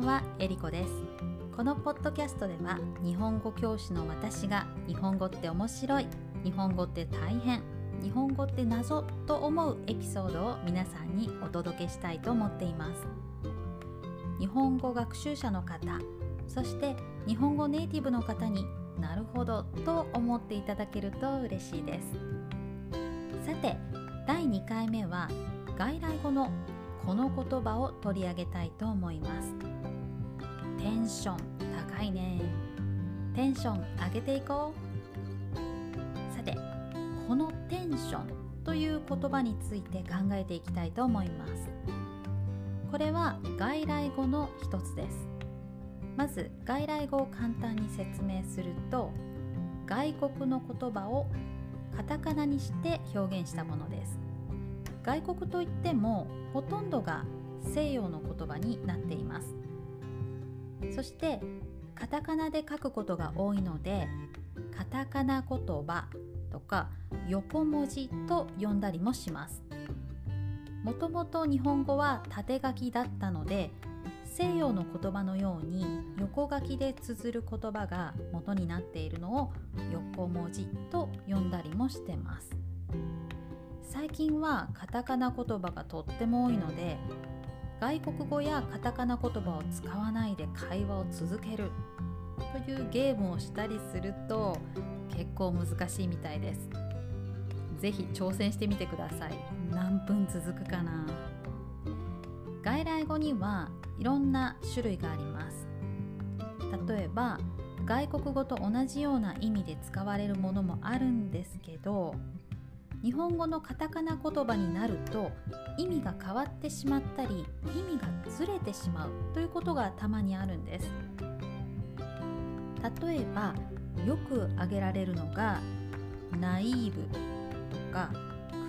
はえりこです。このポッドキャストでは日本語教師の私が日本語って面白い日本語って大変日本語って謎と思うエピソードを皆さんにお届けしたいと思っています。日本語学習者の方そして日本語ネイティブの方になるほどと思っていただけると嬉しいです。さて第2回目は外来語のこの言葉を取り上げたいと思います。テンション高いね。テンション上げていこう。さてこのテンションという言葉について考えていきたいと思います。これは外来語の一つです。まず外来語を簡単に説明すると外国の言葉をカタカナにして表現したものです。外国といってもほとんどが西洋の言葉になっています。そしてカタカナで書くことが多いのでカタカナ言葉とか横文字と呼んだりもします。もともと日本語は縦書きだったので西洋の言葉のように横書きで綴る言葉が元になっているのを横文字と呼んだりもしてます。最近はカタカナ言葉がとっても多いので外国語やカタカナ言葉を使わないで会話を続けるというゲームをしたりすると結構難しいみたいです。ぜひ挑戦してみてください。何分続くかな外来語にはいろんな種類があります。例えば外国語と同じような意味で使われるものもあるんですけど日本語のカタカナ言葉になると意味が変わってしまったり意味がずれてしまうということがたまにあるんです。例えばよく挙げられるのがナイーブとか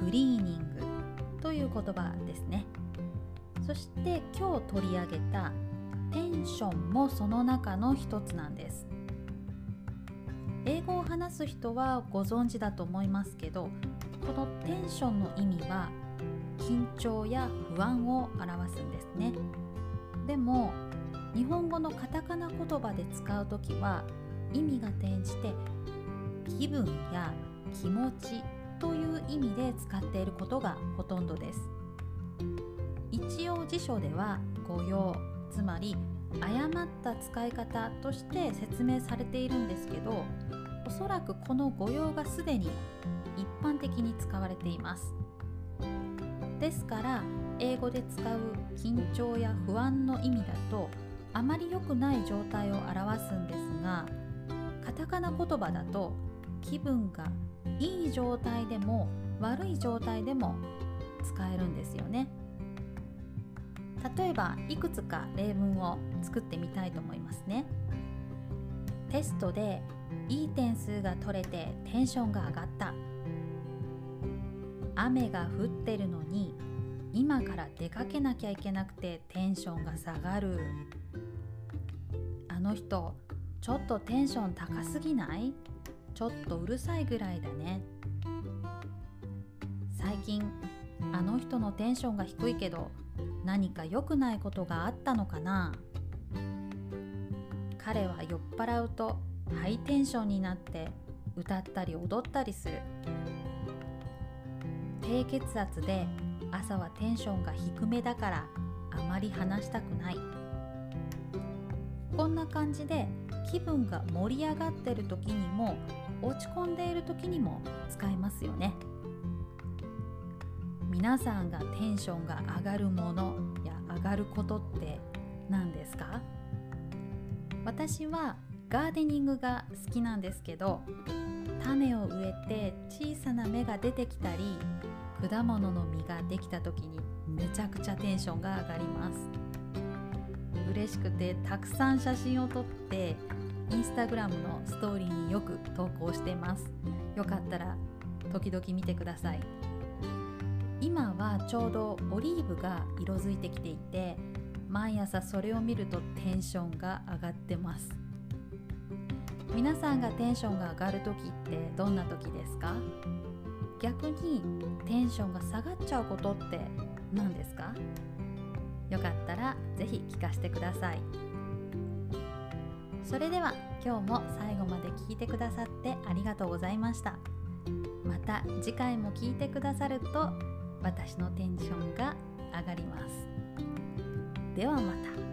クリーニングという言葉ですね。そして今日取り上げたテンションもその中の一つなんです。英語を話す人はご存知だと思いますけどこのテンションの意味は緊張や不安を表すんですね。でも日本語のカタカナ言葉で使う時は意味が転じて気分や気持ちという意味で使っていることがほとんどです。一応辞書では誤用つまり誤った使い方として説明されているんですけどおそらくこの誤用がすでに一般的に使われています。ですから英語で使う緊張や不安の意味だとあまり良くない状態を表すんですがカタカナ言葉だと気分がいい状態でも悪い状態でも使えるんですよね。例えばいくつか例文を作ってみたいと思いますね。テストでいい点数が取れてテンションが上がった。雨が降ってるのに今から出かけなきゃいけなくてテンションが下がる。あの人ちょっとテンション高すぎない？ちょっとうるさいぐらいだね。最近あの人のテンションが低いけど何か良くないことがあったのかな？彼は酔っ払うとハイテンションになって歌ったり踊ったりする。低血圧で朝はテンションが低めだからあまり話したくない。こんな感じで気分が盛り上がってる時にも落ち込んでいる時にも使えますよね。皆さんがテンションが上がるものや上がることって何ですか？私はガーデニングが好きなんですけど種を植えて小さな芽が出てきたり果物の実ができた時にめちゃくちゃテンションが上がります。嬉しくてたくさん写真を撮ってインスタグラムのストーリーによく投稿してます。よかったら時々見てください。今はちょうどオリーブが色づいてきていて毎朝それを見るとテンションが上がってます。皆さんがテンションが上がる時ってどんな時ですか？逆にテンションが下がっちゃうことって何ですか？よかったら是非聞かせてください。それでは今日も最後まで聞いてくださってありがとうございました。また次回も聞いてくださると私のテンションが上がります。ではまた。